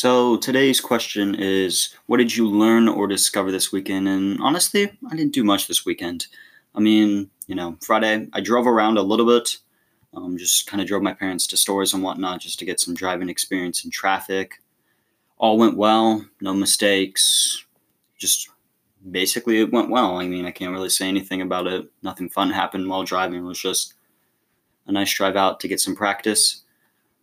So today's question is what did you learn or discover this weekend? And honestly, I didn't do much this weekend. I mean, you know, Friday I drove around a little bit. Um, just kind of drove my parents to stores and whatnot just to get some driving experience in traffic. All went well, no mistakes. Just basically it went well. I mean, I can't really say anything about it. Nothing fun happened while driving. It was just a nice drive out to get some practice.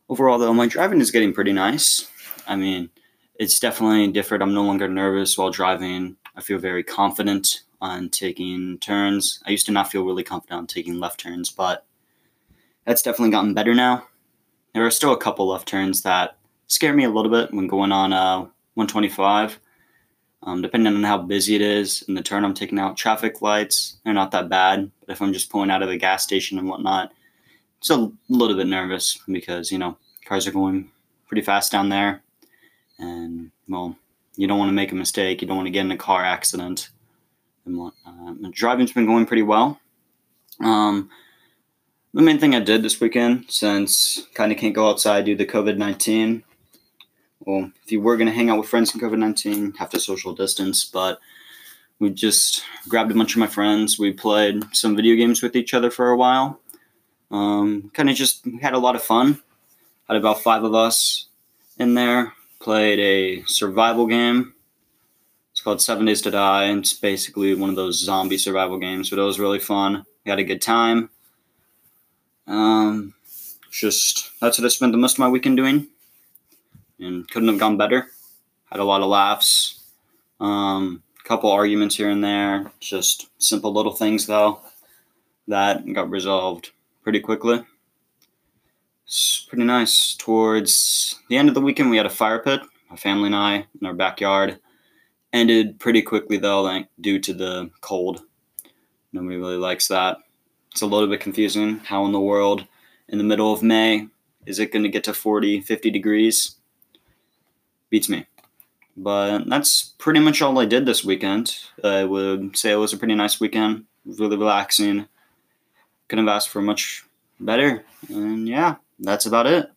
Overall, though, my driving is getting pretty nice. I mean, it's definitely different. I'm no longer nervous while driving. I feel very confident on taking turns. I used to not feel really confident on taking left turns, but that's definitely gotten better now. There are still a couple left turns that scare me a little bit when going on uh, 125. Um, depending on how busy it is and the turn I'm taking out, traffic lights they're not that bad. But if I'm just pulling out of the gas station and whatnot, it's a little bit nervous because you know cars are going pretty fast down there, and well, you don't want to make a mistake. You don't want to get in a car accident. And uh, driving's been going pretty well. Um, the main thing I did this weekend, since kind of can't go outside due to COVID nineteen. Well, if you were going to hang out with friends in COVID nineteen, have to social distance. But we just grabbed a bunch of my friends. We played some video games with each other for a while. Um, kind of just had a lot of fun. Had about five of us in there. Played a survival game. It's called Seven Days to Die, and it's basically one of those zombie survival games. But it was really fun. We had a good time. Um, just that's what I spent the most of my weekend doing, and couldn't have gone better. Had a lot of laughs. Um, couple arguments here and there. Just simple little things though that got resolved pretty quickly. Pretty nice. Towards the end of the weekend, we had a fire pit. My family and I in our backyard. Ended pretty quickly though, like due to the cold. Nobody really likes that. It's a little bit confusing. How in the world, in the middle of May, is it going to get to 40, 50 degrees? Beats me. But that's pretty much all I did this weekend. I would say it was a pretty nice weekend. Really relaxing couldn't have asked for much better. And yeah, that's about it.